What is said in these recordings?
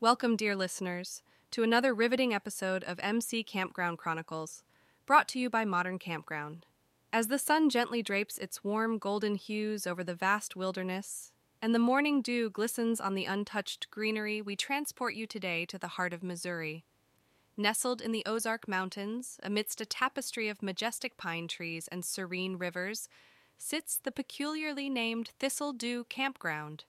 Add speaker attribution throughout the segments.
Speaker 1: Welcome, dear listeners, to another riveting episode of MC Campground Chronicles, brought to you by Modern Campground. As the sun gently drapes its warm golden hues over the vast wilderness, and the morning dew glistens on the untouched greenery, we transport you today to the heart of Missouri. Nestled in the Ozark Mountains, amidst a tapestry of majestic pine trees and serene rivers, sits the peculiarly named Thistle Dew Campground,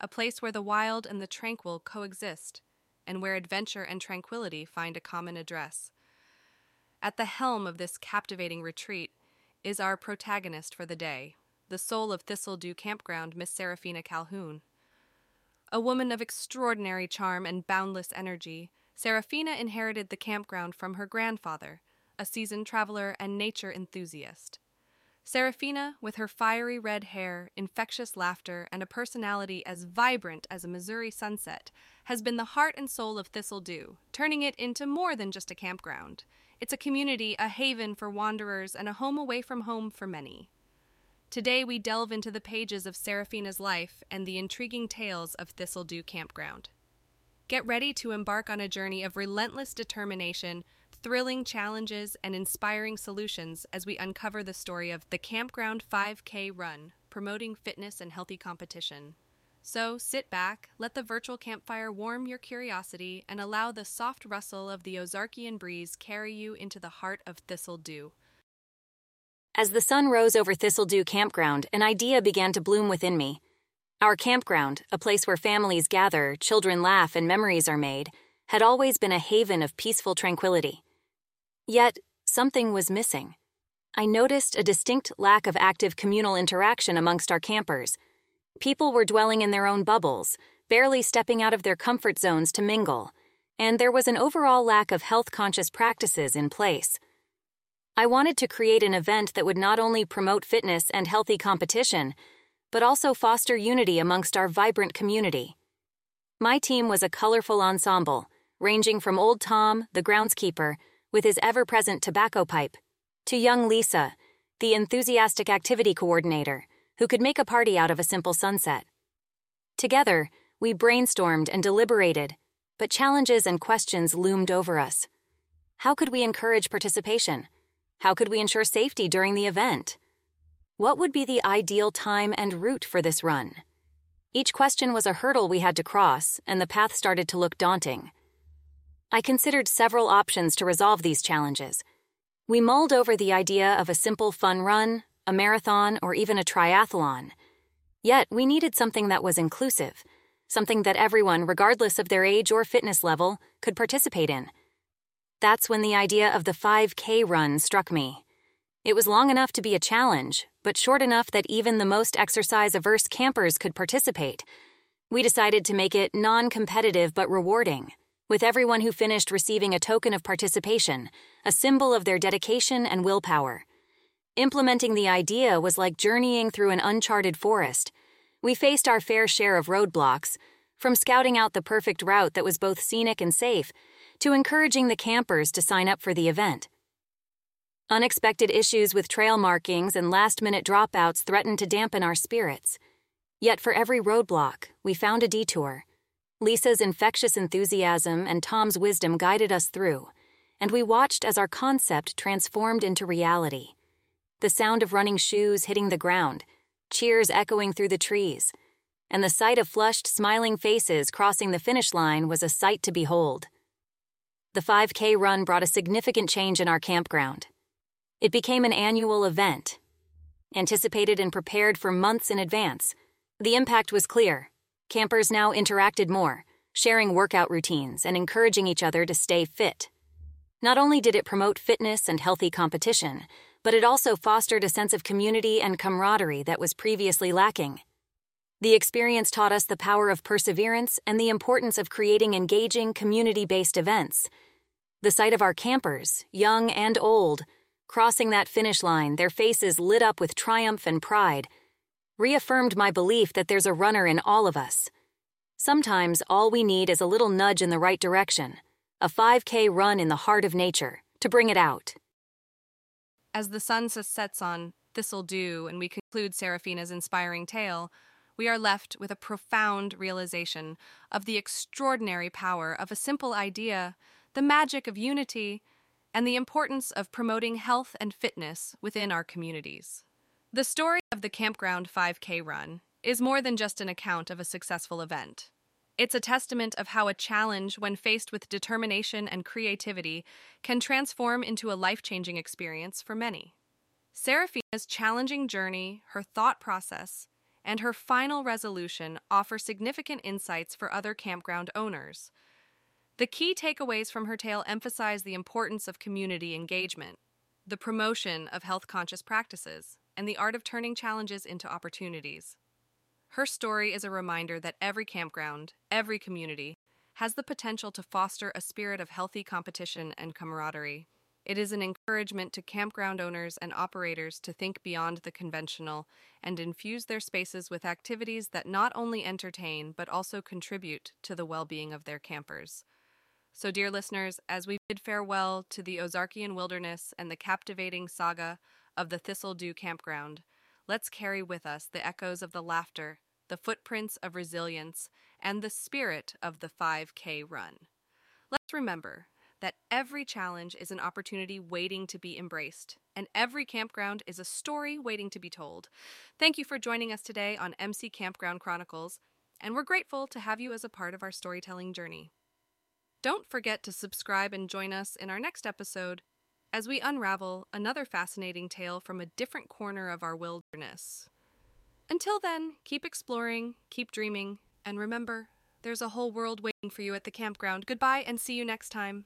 Speaker 1: a place where the wild and the tranquil coexist, and where adventure and tranquility find a common address. At the helm of this captivating retreat is our protagonist for the day, the soul of Thistle Dew Campground, Miss Seraphina Calhoun. A woman of extraordinary charm and boundless energy, Seraphina inherited the campground from her grandfather, a seasoned traveler and nature enthusiast. Seraphina, with her fiery red hair, infectious laughter, and a personality as vibrant as a Missouri sunset, has been the heart and soul of Thistle Dew, turning it into more than just a campground. It's a community, a haven for wanderers, and a home away from home for many. Today, we delve into the pages of Seraphina's life and the intriguing tales of Thistle Dew Campground. Get ready to embark on a journey of relentless determination thrilling challenges, and inspiring solutions as we uncover the story of the Campground 5K Run, promoting fitness and healthy competition. So sit back, let the virtual campfire warm your curiosity, and allow the soft rustle of the Ozarkian breeze carry you into the heart of Thistle Dew.
Speaker 2: As the sun rose over Thistle Dew Campground, an idea began to bloom within me. Our campground, a place where families gather, children laugh, and memories are made, had always been a haven of peaceful tranquility. Yet, something was missing. I noticed a distinct lack of active communal interaction amongst our campers. People were dwelling in their own bubbles, barely stepping out of their comfort zones to mingle, and there was an overall lack of health conscious practices in place. I wanted to create an event that would not only promote fitness and healthy competition, but also foster unity amongst our vibrant community. My team was a colorful ensemble, ranging from Old Tom, the groundskeeper, with his ever present tobacco pipe, to young Lisa, the enthusiastic activity coordinator, who could make a party out of a simple sunset. Together, we brainstormed and deliberated, but challenges and questions loomed over us. How could we encourage participation? How could we ensure safety during the event? What would be the ideal time and route for this run? Each question was a hurdle we had to cross, and the path started to look daunting. I considered several options to resolve these challenges. We mulled over the idea of a simple fun run, a marathon, or even a triathlon. Yet, we needed something that was inclusive, something that everyone, regardless of their age or fitness level, could participate in. That's when the idea of the 5K run struck me. It was long enough to be a challenge, but short enough that even the most exercise averse campers could participate. We decided to make it non competitive but rewarding with everyone who finished receiving a token of participation, a symbol of their dedication and willpower. Implementing the idea was like journeying through an uncharted forest. We faced our fair share of roadblocks, from scouting out the perfect route that was both scenic and safe, to encouraging the campers to sign up for the event. Unexpected issues with trail markings and last minute dropouts threatened to dampen our spirits. Yet for every roadblock, we found a detour Lisa's infectious enthusiasm and Tom's wisdom guided us through, and we watched as our concept transformed into reality. The sound of running shoes hitting the ground, cheers echoing through the trees, and the sight of flushed, smiling faces crossing the finish line was a sight to behold. The 5K run brought a significant change in our campground. It became an annual event. Anticipated and prepared for months in advance, the impact was clear Campers now interacted more, sharing workout routines and encouraging each other to stay fit. Not only did it promote fitness and healthy competition, but it also fostered a sense of community and camaraderie that was previously lacking. The experience taught us the power of perseverance and the importance of creating engaging, community based events. The sight of our campers, young and old, crossing that finish line, their faces lit up with triumph and pride, reaffirmed my belief that there's a runner in all of us. Sometimes all we need is a little nudge in the right direction, a 5K run in the heart of nature, to bring it out.
Speaker 1: As the sun sets on Thistle Dew and we conclude Seraphina's inspiring tale, we are left with a profound realization of the extraordinary power of a simple idea, the magic of unity, and the importance of promoting health and fitness within our communities. The story of the Campground 5K run is more than just an account of a successful event. It's a testament of how a challenge, when faced with determination and creativity, can transform into a life changing experience for many. Seraphina's challenging journey, her thought process, and her final resolution offer significant insights for other campground owners. The key takeaways from her tale emphasize the importance of community engagement, the promotion of health conscious practices, and the art of turning challenges into opportunities. Her story is a reminder that every campground, every community, has the potential to foster a spirit of healthy competition and camaraderie. It is an encouragement to campground owners and operators to think beyond the conventional and infuse their spaces with activities that not only entertain but also contribute to the well being of their campers. So, dear listeners, as we bid farewell to the Ozarkian wilderness and the captivating saga of the Thistle Dew Campground, let's carry with us the echoes of the laughter, the footprints of resilience, and the spirit of the 5K run. Let's remember that every challenge is an opportunity waiting to be embraced, and every campground is a story waiting to be told. Thank you for joining us today on MC Campground Chronicles, and we're grateful to have you as a part of our storytelling journey. Don't forget to subscribe and join us in our next episode as we unravel another fascinating tale from a different corner of our wilderness. Until then, keep exploring, keep dreaming, and remember, there's a whole world waiting for you at the campground. Goodbye and see you next time.